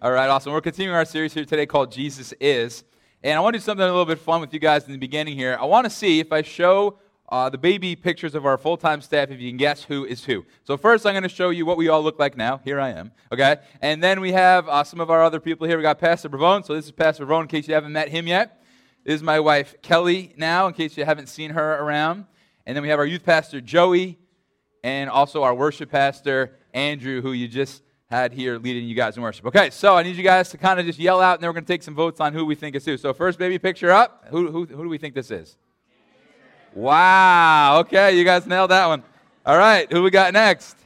All right, awesome. We're continuing our series here today called Jesus Is. And I want to do something a little bit fun with you guys in the beginning here. I want to see if I show uh, the baby pictures of our full time staff, if you can guess who is who. So, first, I'm going to show you what we all look like now. Here I am, okay? And then we have uh, some of our other people here. We got Pastor Bravone. So, this is Pastor Bravone, in case you haven't met him yet. This is my wife, Kelly, now, in case you haven't seen her around. And then we have our youth pastor, Joey, and also our worship pastor, Andrew, who you just had here leading you guys in worship. Okay, so I need you guys to kind of just yell out, and then we're going to take some votes on who we think is who. So, first, baby, picture up. Who, who, who do we think this is? Wow. Okay, you guys nailed that one. All right, who we got next?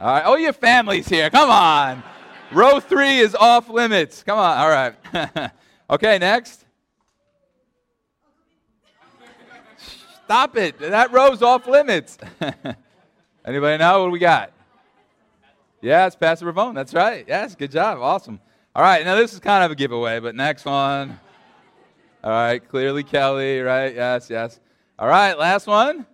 All right. Oh, your family's here. Come on. Row three is off limits. Come on. All right. okay, next. Stop it. That row's off limits. Anybody know what we got? Yeah, it's Pastor Ravone. That's right. Yes, good job. Awesome. All right, now this is kind of a giveaway, but next one. All right, clearly Kelly, right? Yes, yes. All right, last one.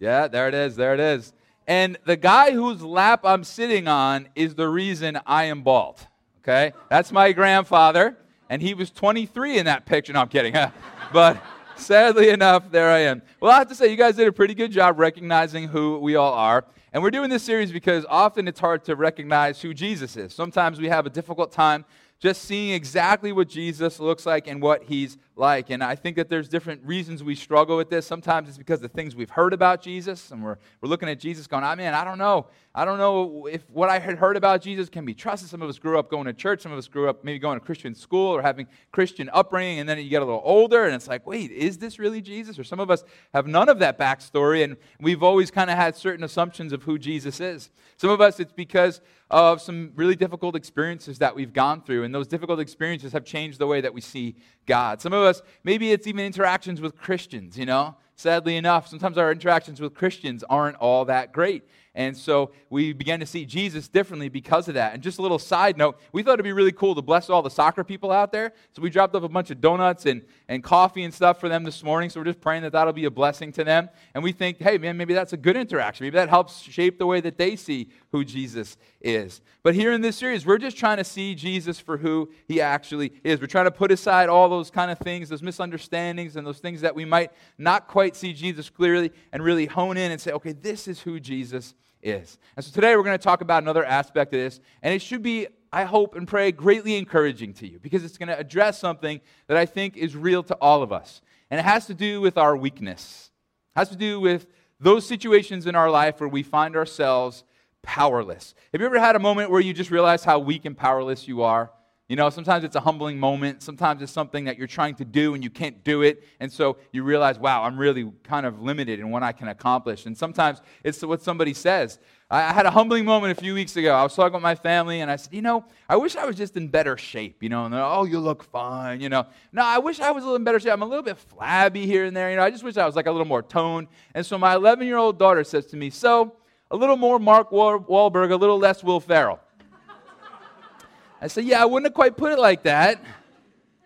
Yeah, there it is. There it is. And the guy whose lap I'm sitting on is the reason I am bald. Okay? That's my grandfather, and he was 23 in that picture. No, I'm kidding. but sadly enough, there I am. Well, I have to say, you guys did a pretty good job recognizing who we all are. And we're doing this series because often it's hard to recognize who Jesus is. Sometimes we have a difficult time just seeing exactly what Jesus looks like and what he's like. And I think that there's different reasons we struggle with this. Sometimes it's because the things we've heard about Jesus, and we're, we're looking at Jesus going, I mean, I don't know. I don't know if what I had heard about Jesus can be trusted. Some of us grew up going to church. Some of us grew up maybe going to Christian school or having Christian upbringing. And then you get a little older, and it's like, wait, is this really Jesus? Or some of us have none of that backstory, and we've always kind of had certain assumptions of who Jesus is. Some of us, it's because of some really difficult experiences that we've gone through, and those difficult experiences have changed the way that we see God. Some of maybe it's even interactions with Christians, you know? Sadly enough, sometimes our interactions with Christians aren't all that great. And so we began to see Jesus differently because of that. And just a little side note, we thought it'd be really cool to bless all the soccer people out there. So we dropped off a bunch of donuts and, and coffee and stuff for them this morning. So we're just praying that that'll be a blessing to them. And we think, hey, man, maybe that's a good interaction. Maybe that helps shape the way that they see who Jesus is. But here in this series, we're just trying to see Jesus for who he actually is. We're trying to put aside all those kind of things, those misunderstandings, and those things that we might not quite see Jesus clearly and really hone in and say, okay, this is who Jesus is. And so today we're going to talk about another aspect of this, and it should be, I hope and pray, greatly encouraging to you because it's going to address something that I think is real to all of us. And it has to do with our weakness. It has to do with those situations in our life where we find ourselves powerless. Have you ever had a moment where you just realize how weak and powerless you are? You know, sometimes it's a humbling moment. Sometimes it's something that you're trying to do and you can't do it. And so you realize, wow, I'm really kind of limited in what I can accomplish. And sometimes it's what somebody says. I had a humbling moment a few weeks ago. I was talking with my family and I said, you know, I wish I was just in better shape, you know. And they're, oh, you look fine, you know. No, I wish I was a little in better shape. I'm a little bit flabby here and there, you know. I just wish I was like a little more toned. And so my 11 year old daughter says to me, so a little more Mark Wahlberg, a little less Will Ferrell. I said, Yeah, I wouldn't have quite put it like that.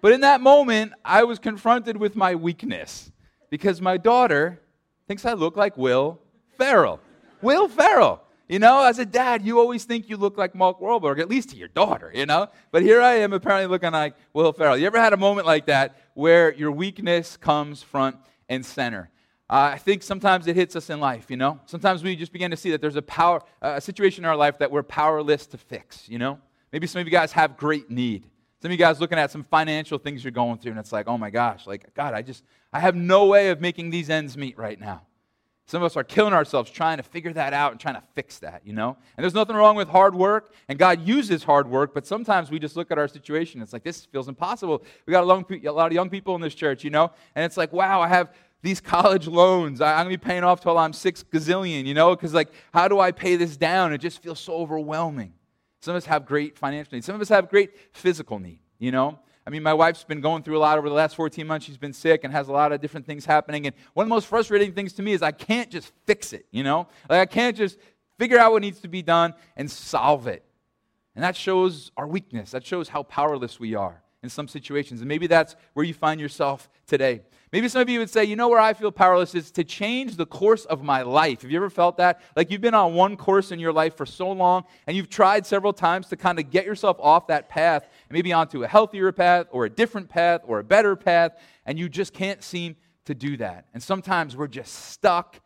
But in that moment, I was confronted with my weakness because my daughter thinks I look like Will Ferrell. Will Ferrell. You know, as a dad, you always think you look like Mark Wahlberg, at least to your daughter, you know? But here I am apparently looking like Will Ferrell. You ever had a moment like that where your weakness comes front and center? Uh, I think sometimes it hits us in life, you know? Sometimes we just begin to see that there's a power, uh, a situation in our life that we're powerless to fix, you know? Maybe some of you guys have great need. Some of you guys looking at some financial things you're going through, and it's like, oh my gosh, like, God, I just, I have no way of making these ends meet right now. Some of us are killing ourselves trying to figure that out and trying to fix that, you know? And there's nothing wrong with hard work, and God uses hard work, but sometimes we just look at our situation. It's like, this feels impossible. We got a, long, a lot of young people in this church, you know? And it's like, wow, I have these college loans. I, am going to be paying off till I'm six gazillion, you know? Because, like, how do I pay this down? It just feels so overwhelming. Some of us have great financial needs. Some of us have great physical need, you know? I mean, my wife's been going through a lot over the last 14 months. She's been sick and has a lot of different things happening. And one of the most frustrating things to me is I can't just fix it, you know? Like, I can't just figure out what needs to be done and solve it. And that shows our weakness. That shows how powerless we are in some situations. And maybe that's where you find yourself today. Maybe some of you would say, you know where I feel powerless is to change the course of my life. Have you ever felt that? Like you've been on one course in your life for so long, and you've tried several times to kind of get yourself off that path, and maybe onto a healthier path, or a different path, or a better path, and you just can't seem to do that. And sometimes we're just stuck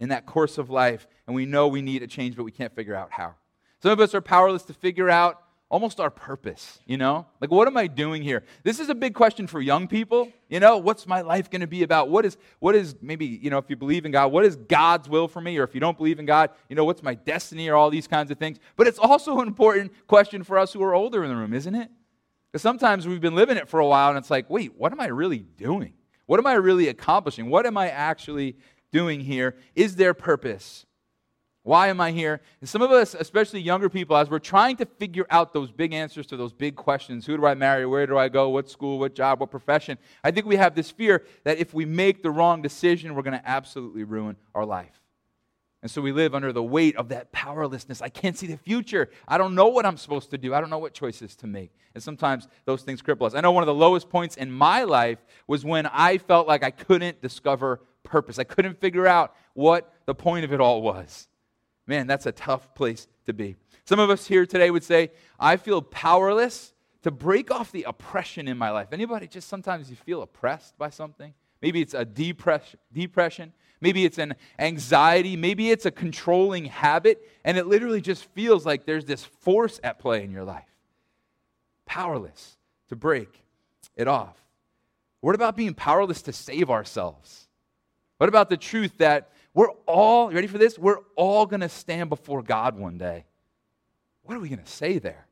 in that course of life, and we know we need a change, but we can't figure out how. Some of us are powerless to figure out almost our purpose, you know? Like, what am I doing here? This is a big question for young people, you know? What's my life going to be about? What is, what is maybe, you know, if you believe in God, what is God's will for me? Or if you don't believe in God, you know, what's my destiny or all these kinds of things? But it's also an important question for us who are older in the room, isn't it? Because sometimes we've been living it for a while and it's like, wait, what am I really doing? What am I really accomplishing? What am I actually doing here? Is there purpose? Why am I here? And some of us, especially younger people, as we're trying to figure out those big answers to those big questions who do I marry? Where do I go? What school? What job? What profession? I think we have this fear that if we make the wrong decision, we're going to absolutely ruin our life. And so we live under the weight of that powerlessness. I can't see the future. I don't know what I'm supposed to do. I don't know what choices to make. And sometimes those things cripple us. I know one of the lowest points in my life was when I felt like I couldn't discover purpose. I couldn't figure out what the point of it all was. Man, that's a tough place to be. Some of us here today would say, I feel powerless to break off the oppression in my life. Anybody just sometimes you feel oppressed by something? Maybe it's a depression, depression. Maybe it's an anxiety. Maybe it's a controlling habit. And it literally just feels like there's this force at play in your life. Powerless to break it off. What about being powerless to save ourselves? What about the truth that we're all, ready for this? We're all going to stand before God one day. What are we going to say there?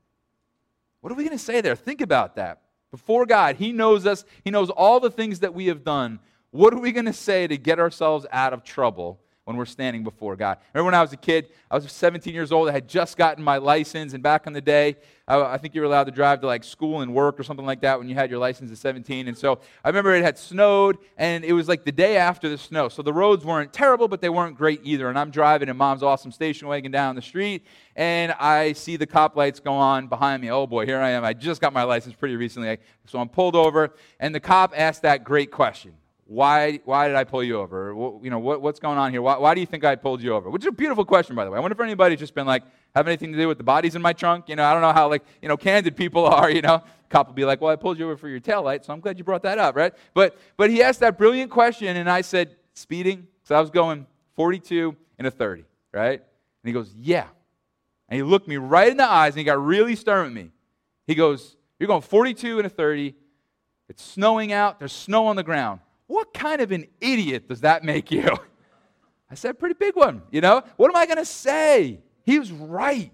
What are we going to say there? Think about that. Before God, He knows us, He knows all the things that we have done. What are we going to say to get ourselves out of trouble when we're standing before God. Remember when I was a kid, I was 17 years old, I had just gotten my license, and back in the day, I, I, think you were allowed to drive to like school and work or something like that when you had your license at 17. And so I remember it had snowed, and it was like the day after the snow. So the roads weren't terrible, but they weren't great either. And I'm driving in mom's awesome station wagon down the street, and I see the cop lights go on behind me. Oh boy, here I am. I just got my license pretty recently. So I'm pulled over, and the cop asked that great question why, why did I pull you over? What, you know, what, what's going on here? Why, why do you think I pulled you over? Which is a beautiful question, by the way. I wonder if anybody's just been like, have anything to do with the bodies in my trunk? You know, I don't know how, like, you know, candid people are, you know. Cop will be like, well, I pulled you over for your tail light, so I'm glad you brought that up, right? But, but he asked that brilliant question, and I said, speeding? So I was going 42 and a 30, right? And he goes, yeah. And he looked me right in the eyes, and he got really stern with me. He goes, you're going 42 and a 30. It's snowing out. There's snow on the ground. What kind of an idiot does that make you? I said, pretty big one, you know? What am I going to say? He was right.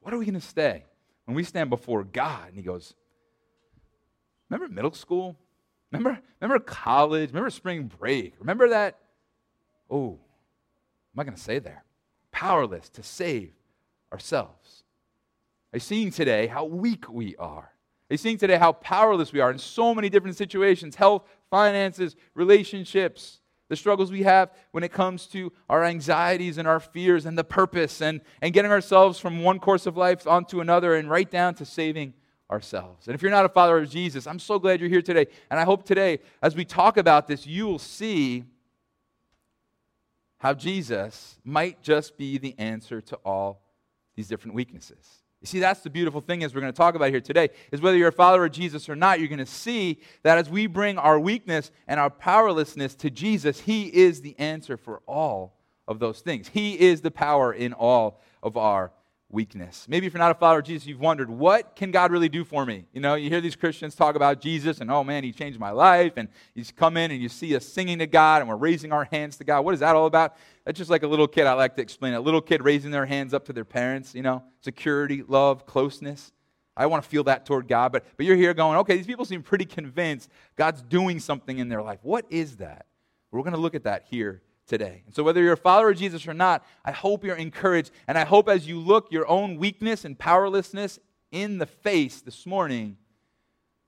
What are we going to say when we stand before God? And he goes, Remember middle school? Remember, remember college? Remember spring break? Remember that? Oh, am I going to say there? Powerless to save ourselves. Are you seeing today how weak we are? Are seeing today how powerless we are in so many different situations health, finances, relationships, the struggles we have when it comes to our anxieties and our fears and the purpose and, and getting ourselves from one course of life onto another and right down to saving ourselves. And if you're not a follower of Jesus, I'm so glad you're here today. And I hope today, as we talk about this, you will see how Jesus might just be the answer to all these different weaknesses. You see, that's the beautiful thing as we're going to talk about here today, is whether you're a follower of Jesus or not, you're going to see that as we bring our weakness and our powerlessness to Jesus, He is the answer for all of those things. He is the power in all of our weakness. Maybe if you're not a follower of Jesus, you've wondered, what can God really do for me? You know, you hear these Christians talk about Jesus and, oh man, he changed my life. And you come in and you see us singing to God and we're raising our hands to God. What is that all about? That's just like a little kid. I like to explain it. A little kid raising their hands up to their parents, you know, security, love, closeness. I want to feel that toward God. But, but you're here going, okay, these people seem pretty convinced God's doing something in their life. What is that? We're going to look at that here today. And so, whether you're a follower of Jesus or not, I hope you're encouraged. And I hope as you look your own weakness and powerlessness in the face this morning,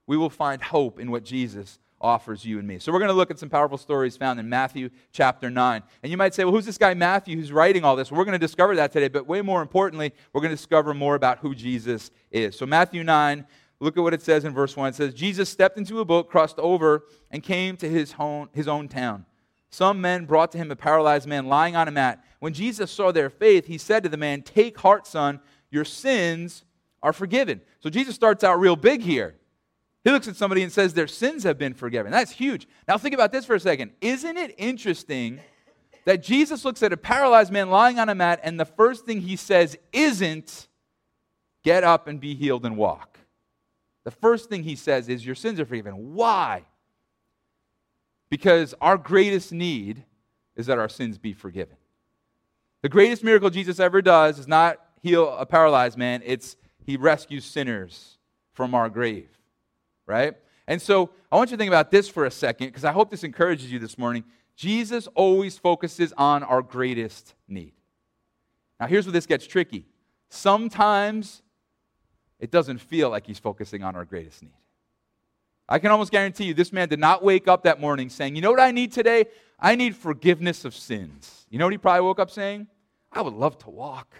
we will find hope in what Jesus offers you and me. So, we're going to look at some powerful stories found in Matthew chapter 9. And you might say, well, who's this guy Matthew who's writing all this? Well, we're going to discover that today. But way more importantly, we're going to discover more about who Jesus is. So, Matthew 9, look at what it says in verse 1. It says, Jesus stepped into a boat, crossed over, and came to his, home, his own town. Some men brought to him a paralyzed man lying on a mat. When Jesus saw their faith, he said to the man, Take heart, son, your sins are forgiven. So Jesus starts out real big here. He looks at somebody and says, Their sins have been forgiven. That's huge. Now, think about this for a second. Isn't it interesting that Jesus looks at a paralyzed man lying on a mat, and the first thing he says isn't, Get up and be healed and walk? The first thing he says is, Your sins are forgiven. Why? Because our greatest need is that our sins be forgiven. The greatest miracle Jesus ever does is not heal a paralyzed man, it's he rescues sinners from our grave, right? And so I want you to think about this for a second because I hope this encourages you this morning. Jesus always focuses on our greatest need. Now, here's where this gets tricky. Sometimes it doesn't feel like he's focusing on our greatest need. I can almost guarantee you this man did not wake up that morning saying, You know what I need today? I need forgiveness of sins. You know what he probably woke up saying? I would love to walk.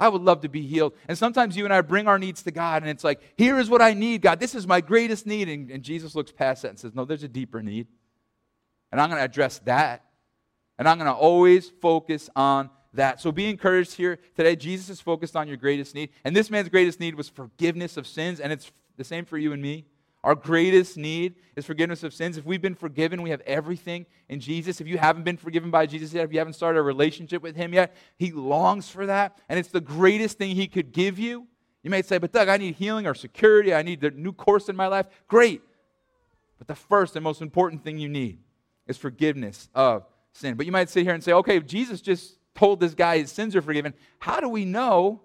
I would love to be healed. And sometimes you and I bring our needs to God, and it's like, Here is what I need, God. This is my greatest need. And, and Jesus looks past that and says, No, there's a deeper need. And I'm going to address that. And I'm going to always focus on that. So be encouraged here today. Jesus is focused on your greatest need. And this man's greatest need was forgiveness of sins. And it's the same for you and me. Our greatest need is forgiveness of sins. If we've been forgiven, we have everything in Jesus. If you haven't been forgiven by Jesus yet, if you haven't started a relationship with Him yet, He longs for that. And it's the greatest thing He could give you. You may say, but Doug, I need healing or security. I need a new course in my life. Great. But the first and most important thing you need is forgiveness of sin. But you might sit here and say, okay, Jesus just told this guy his sins are forgiven. How do we know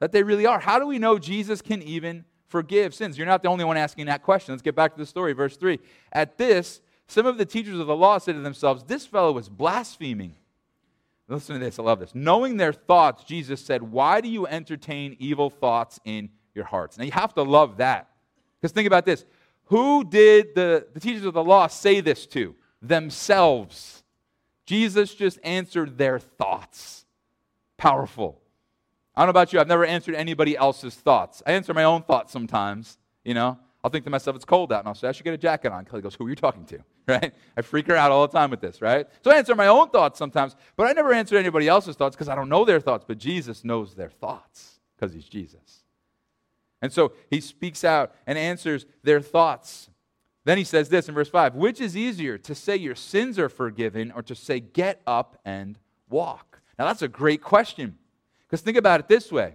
that they really are? How do we know Jesus can even forgive sins? You're not the only one asking that question. Let's get back to the story, verse 3. At this, some of the teachers of the law said to themselves, This fellow was blaspheming. Listen to this, I love this. Knowing their thoughts, Jesus said, Why do you entertain evil thoughts in your hearts? Now you have to love that. Because think about this. Who did the, the teachers of the law say this to? Themselves. Jesus just answered their thoughts. Powerful. I don't know about you, I've never answered anybody else's thoughts. I answer my own thoughts sometimes, you know. I'll think to myself, it's cold out, and I'll say, I should get a jacket on. Kelly goes, Who are you talking to? Right? I freak her out all the time with this, right? So I answer my own thoughts sometimes, but I never answer anybody else's thoughts because I don't know their thoughts. But Jesus knows their thoughts because he's Jesus. And so he speaks out and answers their thoughts. Then he says this in verse 5 Which is easier, to say your sins are forgiven or to say, Get up and walk? Now that's a great question. Because think about it this way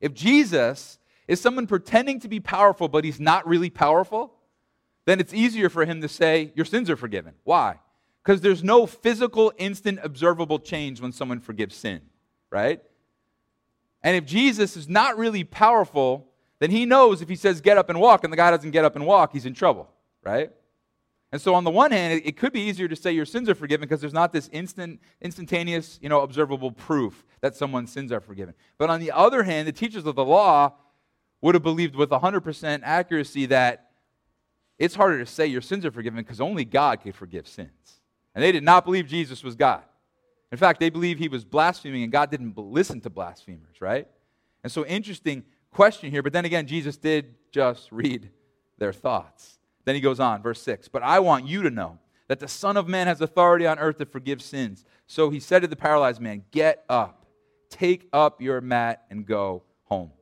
if Jesus is someone pretending to be powerful, but he's not really powerful, then it's easier for him to say, Your sins are forgiven. Why? Because there's no physical, instant, observable change when someone forgives sin, right? And if Jesus is not really powerful, then he knows if he says get up and walk and the guy doesn't get up and walk, he's in trouble, right? And so on the one hand, it could be easier to say your sins are forgiven because there's not this instant, instantaneous, you know, observable proof that someone's sins are forgiven. But on the other hand, the teachers of the law would have believed with 100% accuracy that it's harder to say your sins are forgiven because only God can forgive sins. And they did not believe Jesus was God. In fact, they believed he was blaspheming and God didn't listen to blasphemers, right? And so, interesting question here. But then again, Jesus did just read their thoughts. Then he goes on, verse 6 But I want you to know that the Son of Man has authority on earth to forgive sins. So he said to the paralyzed man, Get up, take up your mat, and go home.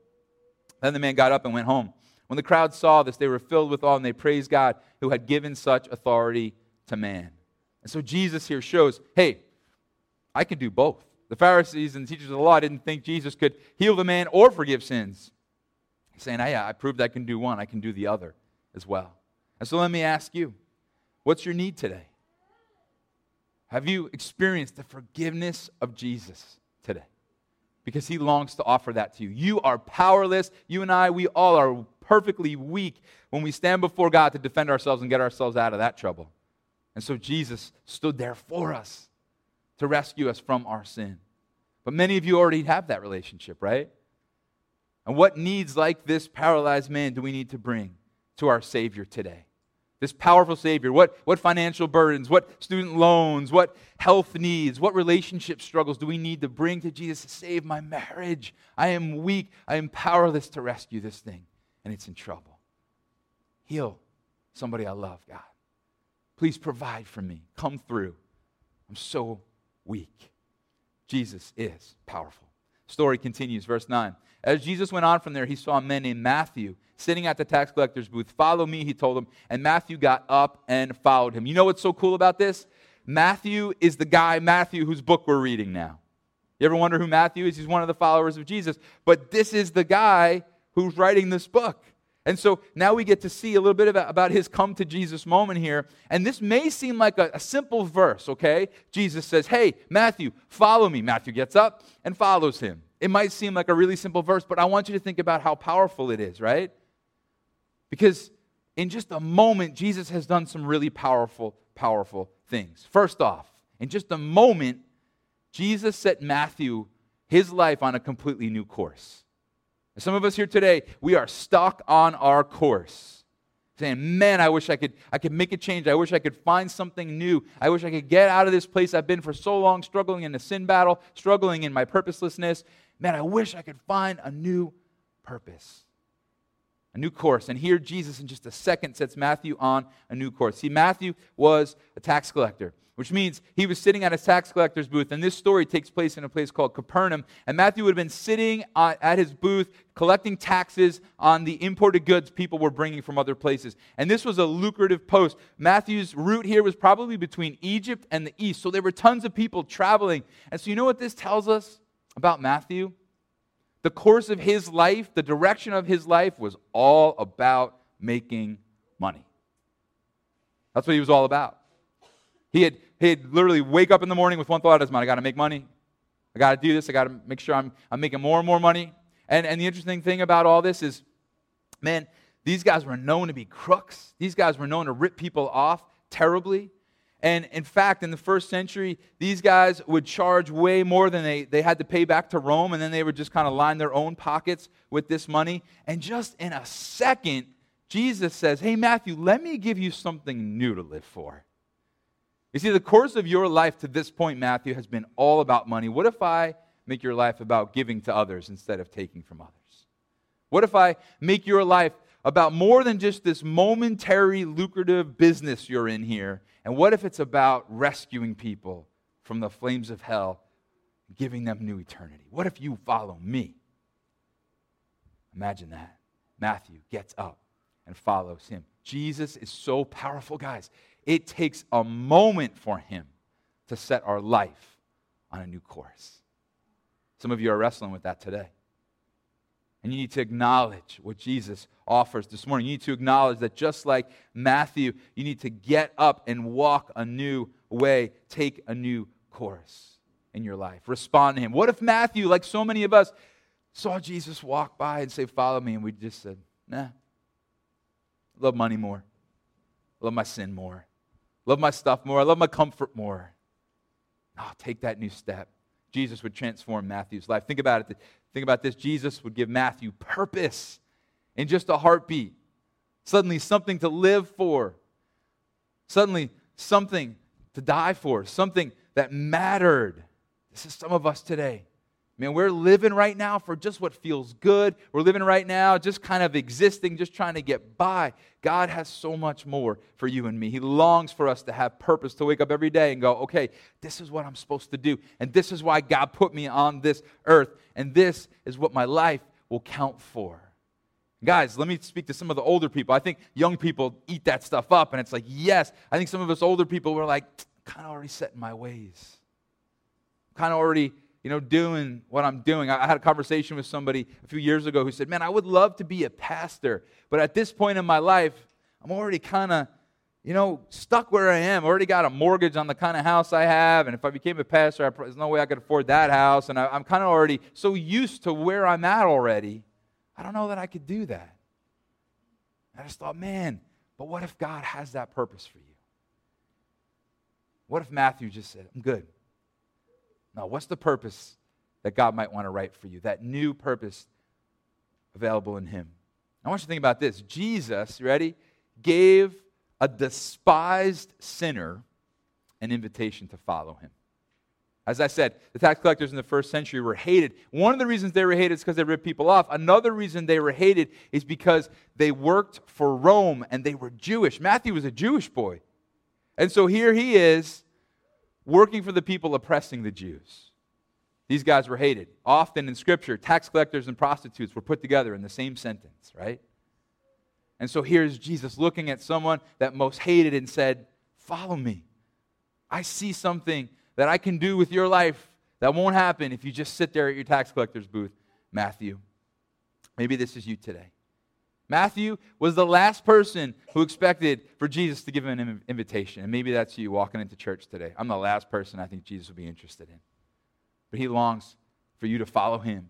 Then the man got up and went home. When the crowd saw this, they were filled with awe and they praised God who had given such authority to man. And so Jesus here shows hey, I can do both. The Pharisees and the teachers of the law didn't think Jesus could heal the man or forgive sins. He's saying, oh, hey, I proved I can do one, I can do the other as well. And so let me ask you what's your need today? Have you experienced the forgiveness of Jesus today? Because he longs to offer that to you. You are powerless. You and I, we all are perfectly weak when we stand before God to defend ourselves and get ourselves out of that trouble. And so Jesus stood there for us to rescue us from our sin. But many of you already have that relationship, right? And what needs like this paralyzed man do we need to bring to our Savior today? This powerful Savior. What, what financial burdens, what student loans, what health needs, what relationship struggles do we need to bring to Jesus to save my marriage? I am weak. I am powerless to rescue this thing, and it's in trouble. Heal somebody I love, God. Please provide for me. Come through. I'm so weak. Jesus is powerful. Story continues, verse 9. As Jesus went on from there, he saw a man named Matthew sitting at the tax collector's booth. Follow me, he told him. And Matthew got up and followed him. You know what's so cool about this? Matthew is the guy, Matthew, whose book we're reading now. You ever wonder who Matthew is? He's one of the followers of Jesus. But this is the guy who's writing this book. And so now we get to see a little bit about, his come to Jesus moment here. And this may seem like a, a simple verse, okay? Jesus says, Hey, Matthew, follow me. Matthew gets up and follows him. It might seem like a really simple verse, but I want you to think about how powerful it is, right? Because in just a moment, Jesus has done some really powerful, powerful things. First off, in just a moment, Jesus set Matthew, his life, on a completely new course. Some of us here today, we are stuck on our course. Saying, man, I wish I could, I could make a change. I wish I could find something new. I wish I could get out of this place I've been for so long, struggling in the sin battle, struggling in my purposelessness. Man, I wish I could find a new purpose a new course. And here, Jesus, in just a second, sets Matthew on a new course. See, Matthew was a tax collector, which means he was sitting at a tax collector's booth. And this story takes place in a place called Capernaum. And Matthew would have been sitting at his booth collecting taxes on the imported goods people were bringing from other places. And this was a lucrative post. Matthew's route here was probably between Egypt and the east. So there were tons of people traveling. And so, you know what this tells us about Matthew? the course of his life, the direction of his life was all about making money. That's what he was all about. He had, he'd literally wake up in the morning with one thought in his mind I got to make money. I got to do this. I got to make sure I'm, I'm making more and more money. And, and the interesting thing about all this is, man, these guys were known to be crooks. These guys were known to rip people off terribly. And in fact, in the first century, these guys would charge way more than they, they had to pay back to Rome, and then they would just kind of line their own pockets with this money. And just in a second, Jesus says, Hey, Matthew, let me give you something new to live for. You see, the course of your life to this point, Matthew, has been all about money. What if I make your life about giving to others instead of taking from others? What if I make your life about more than just this momentary lucrative business you're in here and what if it's about rescuing people from the flames of hell, giving them new eternity? What if you follow me? Imagine that. Matthew gets up and follows him. Jesus is so powerful, guys. It takes a moment for him to set our life on a new course. Some of you are wrestling with that today. And you need to acknowledge what Jesus offers this morning. You need to acknowledge that just like Matthew, you need to get up and walk a new way, take a new course in your life. Respond to him. What if Matthew, like so many of us, saw Jesus walk by and say, Follow me, and we just said, Nah, love money more, love my sin more, love my stuff more, I love my comfort more. No, take that new step. Jesus would transform Matthew's life. Think about it. Think about this Jesus would give Matthew purpose in just a heartbeat. Suddenly, something to live for. Suddenly, something to die for. Something that mattered. This is some of us today. Man, we're living right now for just what feels good. We're living right now just kind of existing, just trying to get by. God has so much more for you and me. He longs for us to have purpose, to wake up every day and go, okay, this is what I'm supposed to do. And this is why God put me on this earth. And this is what my life will count for. Guys, let me speak to some of the older people. I think young people eat that stuff up, and it's like, yes. I think some of us older people were like, kind of already set in my ways. Kind of already you know, doing what I'm doing. I had a conversation with somebody a few years ago who said, Man, I would love to be a pastor, but at this point in my life, I'm already kind of, you know, stuck where I am. I already got a mortgage on the kind of house I have, and if I became a pastor, I, there's no way I could afford that house, and I, I'm kind of already so used to where I'm at already. I don't know that I could do that. I just thought, man, but what if God has that purpose for you? What if Matthew just said, I'm good. Now, what's the purpose that God might want to write for you? That new purpose available in Him. I want you to think about this. Jesus, ready, gave a despised sinner an invitation to follow him. As I said, the tax collectors in the first century were hated. One of the reasons they were hated is because they ripped people off. Another reason they were hated is because they worked for Rome and they were Jewish. Matthew was a Jewish boy. And so here he is working for the people oppressing the Jews. These guys were hated. Often in Scripture, tax collectors and prostitutes were put together in the same sentence, right? And so here's Jesus looking at someone that most hated and said, Follow me. I see something that I can do with your life that won't happen if you just sit there at your tax collector's booth, Matthew. Maybe this is you today. Matthew was the last person who expected for Jesus to give him an invitation. And maybe that's you walking into church today. I'm the last person I think Jesus would be interested in. But he longs for you to follow him.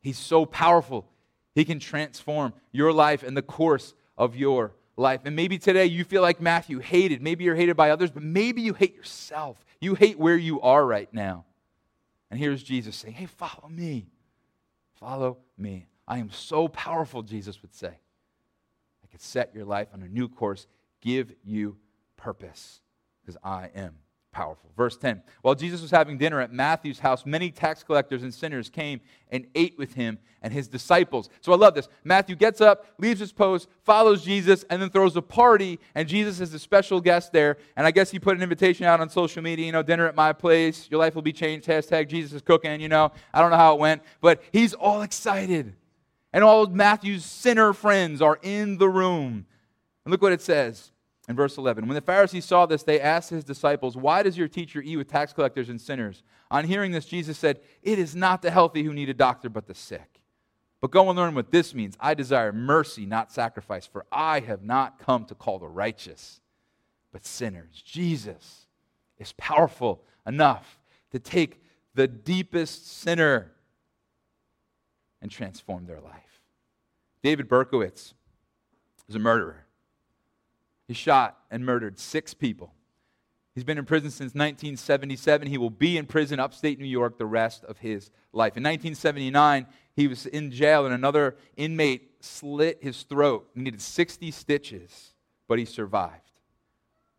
He's so powerful, he can transform your life and the course of your life. And maybe today you feel like Matthew hated. Maybe you're hated by others, but maybe you hate yourself. You hate where you are right now. And here's Jesus saying, Hey, follow me. Follow me. I am so powerful, Jesus would say. Could set your life on a new course, give you purpose, because I am powerful. Verse 10 While Jesus was having dinner at Matthew's house, many tax collectors and sinners came and ate with him and his disciples. So I love this. Matthew gets up, leaves his post, follows Jesus, and then throws a party, and Jesus is a special guest there. And I guess he put an invitation out on social media, you know, dinner at my place, your life will be changed, hashtag Jesus is cooking, you know. I don't know how it went, but he's all excited. And all Matthew's sinner friends are in the room. And look what it says in verse 11, when the Pharisees saw this, they asked his disciples, Why does your teacher eat with tax collectors and sinners? On hearing this, Jesus said, It is not the healthy who need a doctor, but the sick. But go and learn what this means. I desire mercy, not sacrifice, for I have not come to call the righteous, but sinners. Jesus is powerful enough to take the deepest sinner and transform their life. David Berkowitz is a murderer. He shot and murdered six people. He's been in prison since 1977. He will be in prison upstate New York the rest of his life. In 1979, he was in jail, and another inmate slit his throat. He needed 60 stitches, but he survived.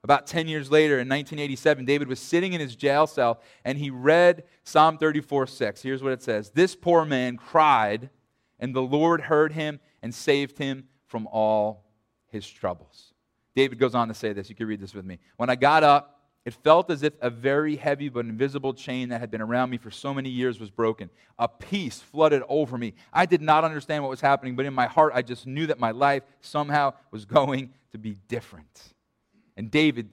About 10 years later, in 1987, David was sitting in his jail cell and he read Psalm 34 6. Here's what it says This poor man cried, and the Lord heard him and saved him from all his troubles. David goes on to say this. You can read this with me. When I got up, it felt as if a very heavy but invisible chain that had been around me for so many years was broken. A peace flooded over me. I did not understand what was happening, but in my heart, I just knew that my life somehow was going to be different. And David,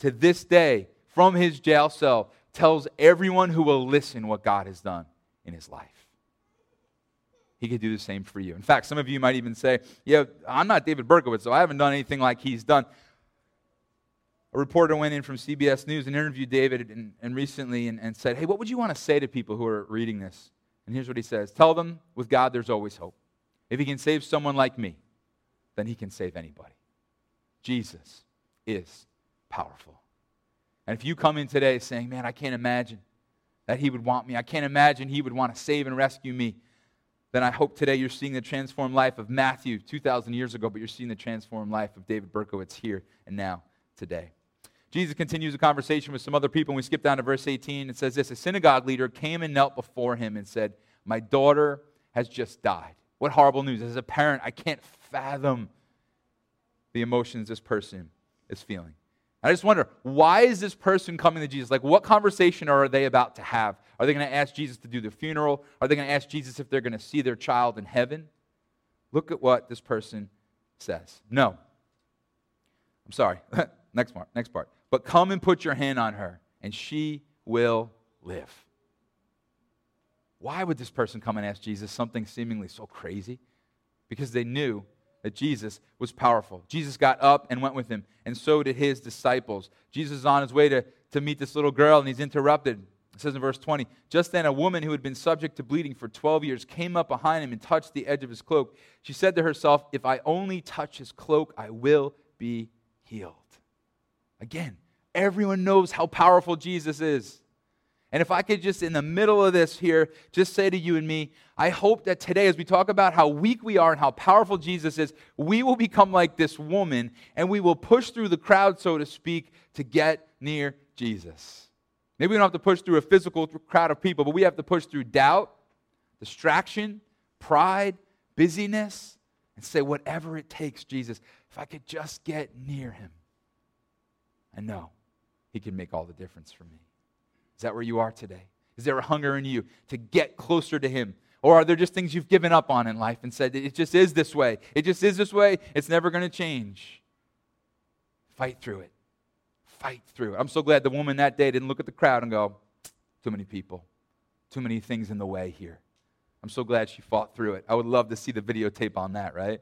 to this day, from his jail cell, tells everyone who will listen what God has done in his life. He could do the same for you. In fact, some of you might even say, Yeah, I'm not David Berkowitz, so I haven't done anything like he's done. A reporter went in from CBS News and interviewed David and, and recently and, and said, Hey, what would you want to say to people who are reading this? And here's what he says Tell them, with God, there's always hope. If he can save someone like me, then he can save anybody. Jesus is powerful. And if you come in today saying, Man, I can't imagine that he would want me, I can't imagine he would want to save and rescue me, then I hope today you're seeing the transformed life of Matthew 2,000 years ago, but you're seeing the transformed life of David Berkowitz here and now today. Jesus continues the conversation with some other people, and we skip down to verse 18. It says this A synagogue leader came and knelt before him and said, My daughter has just died. What horrible news. As a parent, I can't fathom the emotions this person is feeling. I just wonder, why is this person coming to Jesus? Like, what conversation are they about to have? Are they going to ask Jesus to do the funeral? Are they going to ask Jesus if they're going to see their child in heaven? Look at what this person says. No. I'm sorry. next part. Next part. But come and put your hand on her, and she will live. Why would this person come and ask Jesus something seemingly so crazy? Because they knew that Jesus was powerful. Jesus got up and went with him, and so did his disciples. Jesus is on his way to, to meet this little girl, and he's interrupted. It says in verse 20 Just then, a woman who had been subject to bleeding for 12 years came up behind him and touched the edge of his cloak. She said to herself, If I only touch his cloak, I will be healed. Again, everyone knows how powerful Jesus is. And if I could just, in the middle of this here, just say to you and me, I hope that today, as we talk about how weak we are and how powerful Jesus is, we will become like this woman and we will push through the crowd, so to speak, to get near Jesus. Maybe we don't have to push through a physical crowd of people, but we have to push through doubt, distraction, pride, busyness, and say, whatever it takes, Jesus, if I could just get near him, I know he can make all the difference for me. Is that where you are today? Is there a hunger in you to get closer to Him? Or are there just things you've given up on in life and said, it just is this way? It just is this way. It's never going to change. Fight through it. Fight through it. I'm so glad the woman that day didn't look at the crowd and go, too many people, too many things in the way here. I'm so glad she fought through it. I would love to see the videotape on that, right?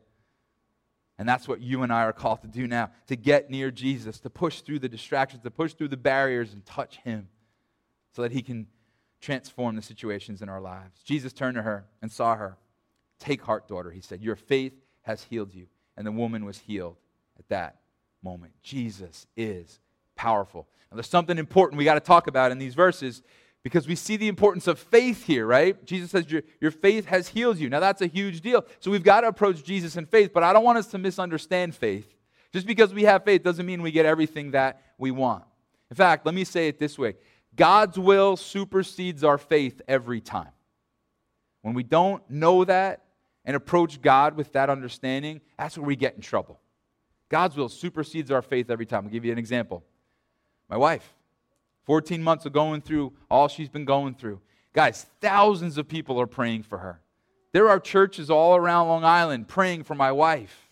And that's what you and I are called to do now to get near Jesus, to push through the distractions, to push through the barriers and touch Him so that he can transform the situations in our lives. Jesus turned to her and saw her. Take heart, daughter, he said. Your faith has healed you. And the woman was healed at that moment. Jesus is powerful. Now, there's something important we got to talk about in these verses because we see the importance of faith here, right? Jesus says, your, your faith has healed you. Now, that's a huge deal. So we've got to approach Jesus in faith, but I don't want us to misunderstand faith. Just because we have faith doesn't mean we get everything that we want. In fact, let me say it this way God's will supersedes our faith every time. When we don't know that and approach God with that understanding, that's where we get in trouble. God's will supersedes our faith every time. I'll give you an example. My wife, 14 months of going through all she's been going through. Guys, thousands of people are praying for her. There are churches all around Long Island praying for my wife.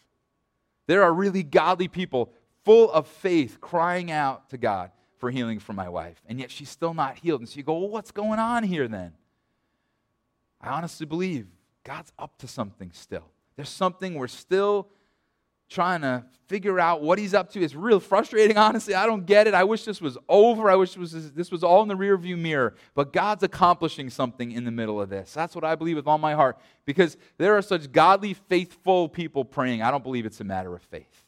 There are really godly people full of faith crying out to God for healing for my wife, and yet she's still not healed. And so you go, well, what's going on here then? I honestly believe God's up to something still. There's something we're still trying to figure out what he's up to. It's real frustrating, honestly. I don't get it. I wish this was over. I wish this was, this was all in the rearview mirror. But God's accomplishing something in the middle of this. That's what I believe with all my heart. Because there are such godly, faithful people praying. I don't believe it's a matter of faith.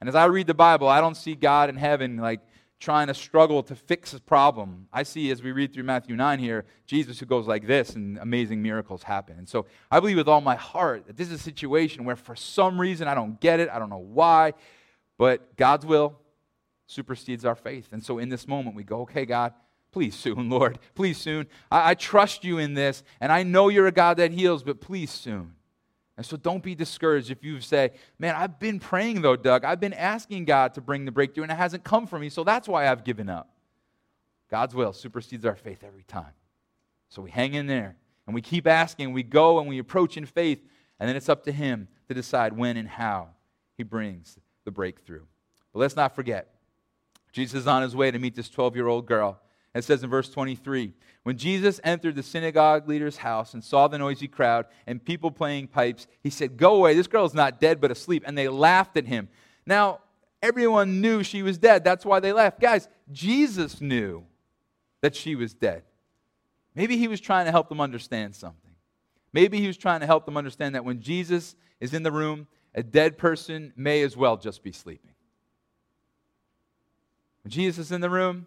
And as I read the Bible, I don't see God in heaven like trying to struggle to fix a problem. I see as we read through Matthew 9 here, Jesus who goes like this and amazing miracles happen. And so I believe with all my heart that this is a situation where for some reason I don't get it, I don't know why, but God's will supersedes our faith. And so in this moment we go, okay, God, please soon, Lord, please soon. I, I trust you in this, and I know you're a God that heals, but please soon. And so don't be discouraged if you say, Man, I've been praying though, Doug. I've been asking God to bring the breakthrough and it hasn't come for me, so that's why I've given up. God's will supersedes our faith every time. So we hang in there and we keep asking, we go and we approach in faith, and then it's up to Him to decide when and how He brings the breakthrough. But let's not forget, Jesus is on his way to meet this 12 year old girl. It says in verse 23 When Jesus entered the synagogue leader's house and saw the noisy crowd and people playing pipes, he said, Go away, this girl is not dead but asleep. And they laughed at him. Now, everyone knew she was dead. That's why they laughed. Guys, Jesus knew that she was dead. Maybe he was trying to help them understand something. Maybe he was trying to help them understand that when Jesus is in the room, a dead person may as well just be sleeping. When Jesus is in the room,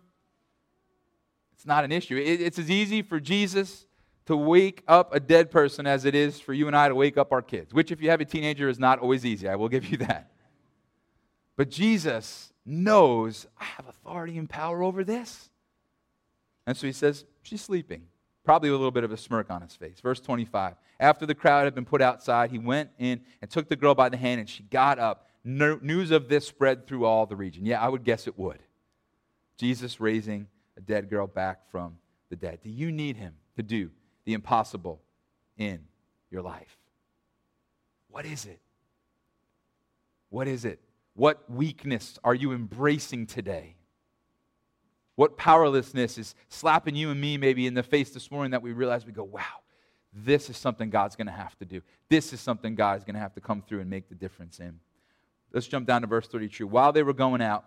it's not an issue. It, it's as easy for Jesus to wake up a dead person as it is for you and I to wake up our kids, which, if you have a teenager, is not always easy. I will give you that. But Jesus knows I have authority and power over this. And so he says, She's sleeping. Probably with a little bit of a smirk on his face. Verse 25. After the crowd had been put outside, he went in and took the girl by the hand, and she got up. No, news of this spread through all the region. Yeah, I would guess it would. Jesus raising a dead girl back from the dead? Do you need him to do the impossible in your life? What is it? What is it? What weakness are you embracing today? What powerlessness is slapping you and me maybe in the face this morning that we realize we go, wow, this is something God's going to have to do. This is something God is going to have to come through and make the difference in. Let's jump down to verse 32. While they were going out,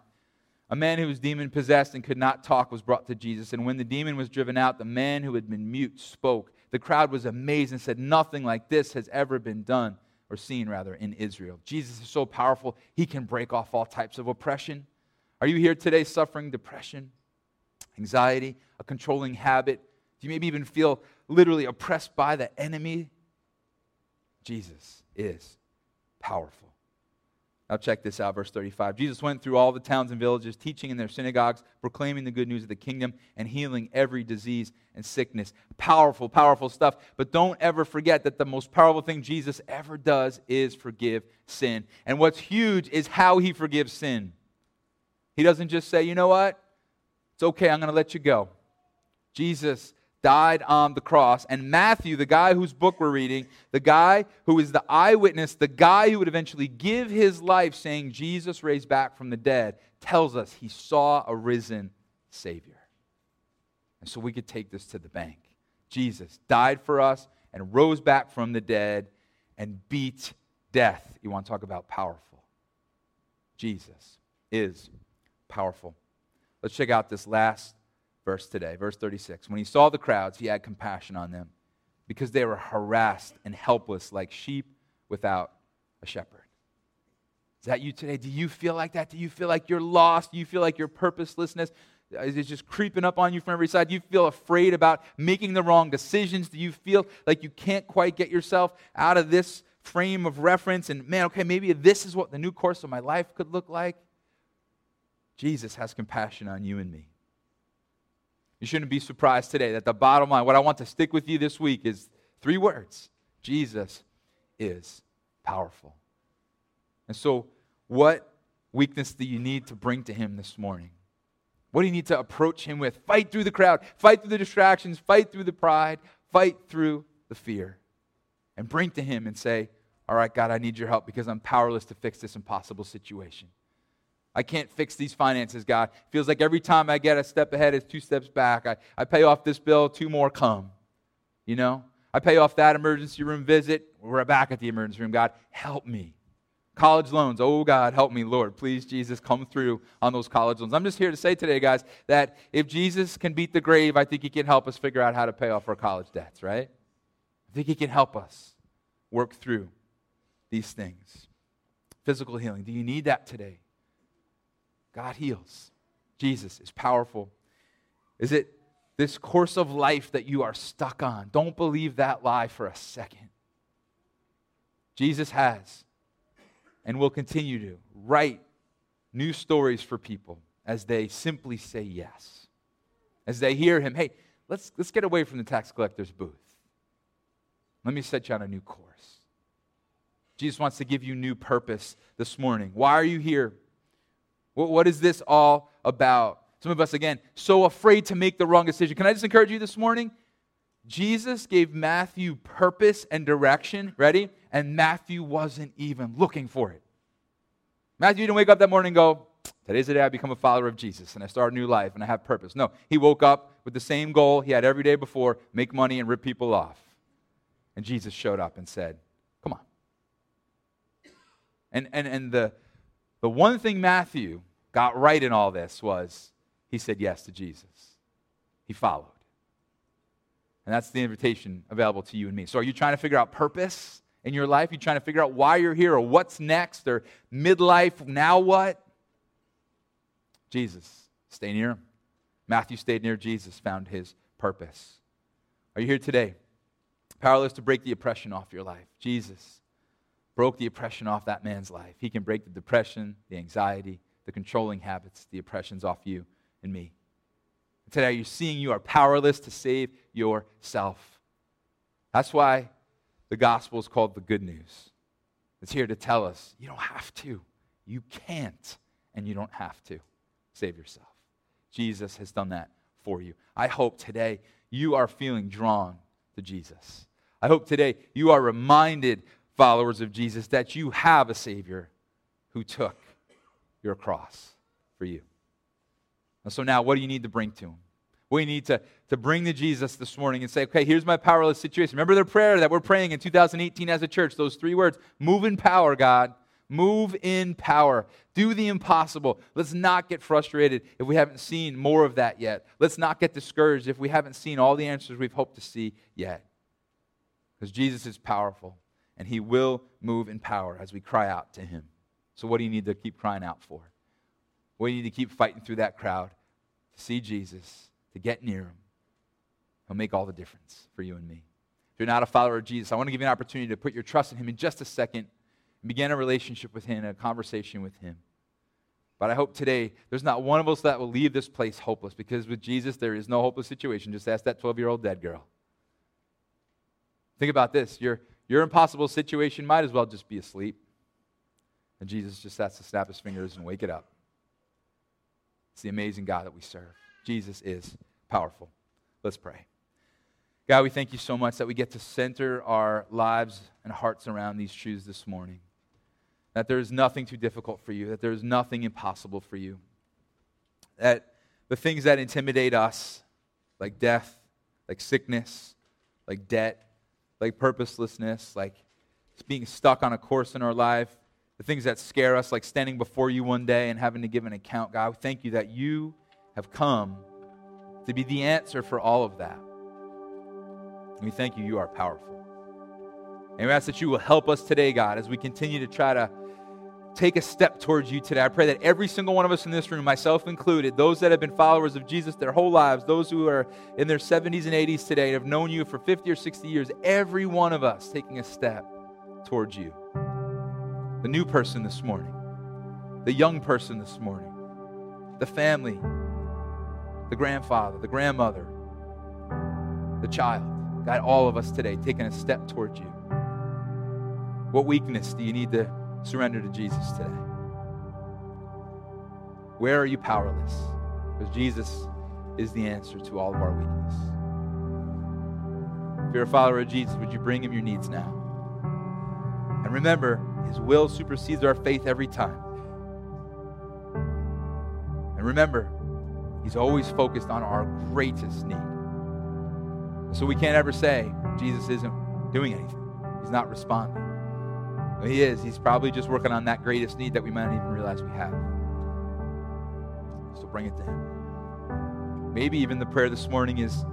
a man who was demon possessed and could not talk was brought to Jesus. And when the demon was driven out, the man who had been mute spoke. The crowd was amazed and said, Nothing like this has ever been done, or seen rather, in Israel. Jesus is so powerful, he can break off all types of oppression. Are you here today suffering depression? anxiety, a controlling habit? Do you maybe even feel literally oppressed by the enemy? Jesus is powerful. Now, check this out, verse 35. Jesus went through all the towns and villages, teaching in their synagogues, proclaiming the good news of the kingdom, and healing every disease and sickness. Powerful, powerful stuff. But don't ever forget that the most powerful thing Jesus ever does is forgive sin. And what's huge is how he forgives sin. He doesn't just say, you know what? It's okay, I'm going to let you go. Jesus died on the cross. And Matthew, the guy whose book we're reading, the guy who is the eyewitness, the guy who would eventually give his life saying Jesus raised back from the dead, tells us he saw a risen Savior. And so we could take this to the bank. Jesus died for us and rose back from the dead and beat death. You want to talk about powerful? Jesus is powerful. Let's check out this last verse today, verse 36. When he saw the crowds, he had compassion on them because they were harassed and helpless like sheep without a shepherd. Is that you today? Do you feel like that? Do you feel like you're lost? Do you feel like your purposelessness is just creeping up on you from every side? Do you feel afraid about making the wrong decisions? Do you feel like you can't quite get yourself out of this frame of reference? And man, okay, maybe this is what the new course of my life could look like. Jesus has compassion on you and me. You shouldn't be surprised today that the bottom line, what I want to stick with you this week is three words Jesus is powerful. And so, what weakness do you need to bring to Him this morning? What do you need to approach Him with? Fight through the crowd, fight through the distractions, fight through the pride, fight through the fear, and bring to Him and say, All right, God, I need your help because I'm powerless to fix this impossible situation. I can't fix these finances, God. Feels like every time I get a step ahead, it's two steps back. I, I pay off this bill, two more come. You know? I pay off that emergency room visit, we're back at the emergency room. God, help me. College loans, oh God, help me, Lord. Please, Jesus, come through on those college loans. I'm just here to say today, guys, that if Jesus can beat the grave, I think he can help us figure out how to pay off our college debts, right? I think he can help us work through these things. Physical healing, do you need that today? God heals. Jesus is powerful. Is it this course of life that you are stuck on? Don't believe that lie for a second. Jesus has and will continue to write new stories for people as they simply say yes. As they hear him, hey, let's, let's get away from the tax collector's booth. Let me set you on a new course. Jesus wants to give you new purpose this morning. Why are you here? What is this all about? Some of us, again, so afraid to make the wrong decision. Can I just encourage you this morning? Jesus gave Matthew purpose and direction, ready? And Matthew wasn't even looking for it. Matthew didn't wake up that morning and go, Today's the day I become a follower of Jesus and I start a new life and I have purpose. No, he woke up with the same goal he had every day before make money and rip people off. And Jesus showed up and said, Come on. And, and, and the, the one thing Matthew got right in all this was he said yes to Jesus. He followed. And that's the invitation available to you and me. So, are you trying to figure out purpose in your life? Are you trying to figure out why you're here or what's next or midlife, now what? Jesus, stay near him. Matthew stayed near Jesus, found his purpose. Are you here today? Powerless to break the oppression off your life. Jesus broke the oppression off that man's life. He can break the depression, the anxiety, the controlling habits, the oppressions off you and me. Today, you're seeing you are powerless to save yourself. That's why the gospel is called the good news. It's here to tell us you don't have to, you can't, and you don't have to save yourself. Jesus has done that for you. I hope today you are feeling drawn to Jesus. I hope today you are reminded, followers of Jesus, that you have a Savior who took your cross for you. And so now, what do you need to bring to him? We need to, to bring to Jesus this morning and say, okay, here's my powerless situation. Remember the prayer that we're praying in 2018 as a church, those three words move in power, God. Move in power. Do the impossible. Let's not get frustrated if we haven't seen more of that yet. Let's not get discouraged if we haven't seen all the answers we've hoped to see yet. Because Jesus is powerful, and he will move in power as we cry out to him. So, what do you need to keep crying out for? What do you need to keep fighting through that crowd? To see Jesus to get near Him, He'll make all the difference for you and me. If you're not a follower of Jesus, I want to give you an opportunity to put your trust in Him in just a second and begin a relationship with Him, a conversation with Him. But I hope today there's not one of us that will leave this place hopeless because with Jesus there is no hopeless situation. Just ask that 12 year old dead girl. Think about this your, your impossible situation might as well just be asleep. And Jesus just has to snap his fingers and wake it up. It's the amazing God that we serve. Jesus is powerful. Let's pray. God, we thank you so much that we get to center our lives and hearts around these truths this morning that there is nothing too difficult for you, that there is nothing impossible for you, that the things that intimidate us, like death, like sickness, like debt, like purposelessness, like being stuck on a course in our life, the things that scare us, like standing before you one day and having to give an account, God, thank you that you have come to be the answer for all of that. And we thank you, you are powerful. And we ask that you will help us today, God, as we continue to try to take a step towards you today. I pray that every single one of us in this room, myself included, those that have been followers of Jesus their whole lives, those who are in their 70s and 80s today and have known you for 50 or 60 years, every one of us taking a step towards you. The new person this morning, the young person this morning, the family, the grandfather, the grandmother, the child. God, all of us today taking a step towards you. What weakness do you need to surrender to Jesus today? Where are you powerless? Because Jesus is the answer to all of our weakness. If you're a follower of Jesus, would you bring him your needs now? And remember, his will supersedes our faith every time. And remember, he's always focused on our greatest need. So we can't ever say Jesus isn't doing anything, he's not responding. He is. He's probably just working on that greatest need that we might not even realize we have. So bring it to Him. Maybe even the prayer this morning is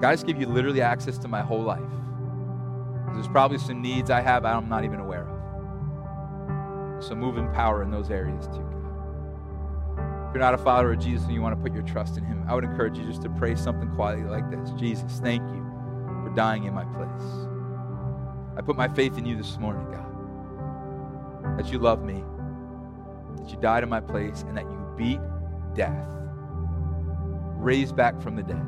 God, just give you literally access to my whole life. There's probably some needs I have I'm not even aware of. So move in power in those areas too, God. If you're not a follower of Jesus and you want to put your trust in Him, I would encourage you just to pray something quietly like this Jesus, thank you for dying in my place. I put my faith in you this morning, God that you love me, that you died in my place, and that you beat death, raised back from the dead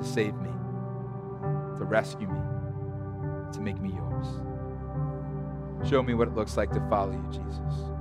to save me, to rescue me, to make me yours. Show me what it looks like to follow you, Jesus.